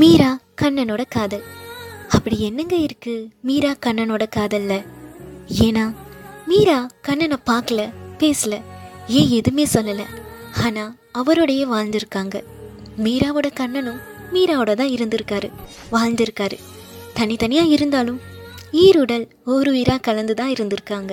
மீரா கண்ணனோட காதல். அப்படி என்னங்க இருக்கு மீரா கண்ணனோட காதல்ல? ஏன்னா மீரா கண்ணனை பார்க்கல பேசல ஏன் எதுவுமே சொல்லலை. ஆனால் அவரோடையே வாழ்ந்திருக்காங்க. மீராவோட கண்ணனும் மீராவோட தான் இருந்திருக்காரு வாழ்ந்திருக்காரு. தனித்தனியாக இருந்தாலும் ஈருடல் ஒரு உயிராக கலந்து தான் இருந்திருக்காங்க.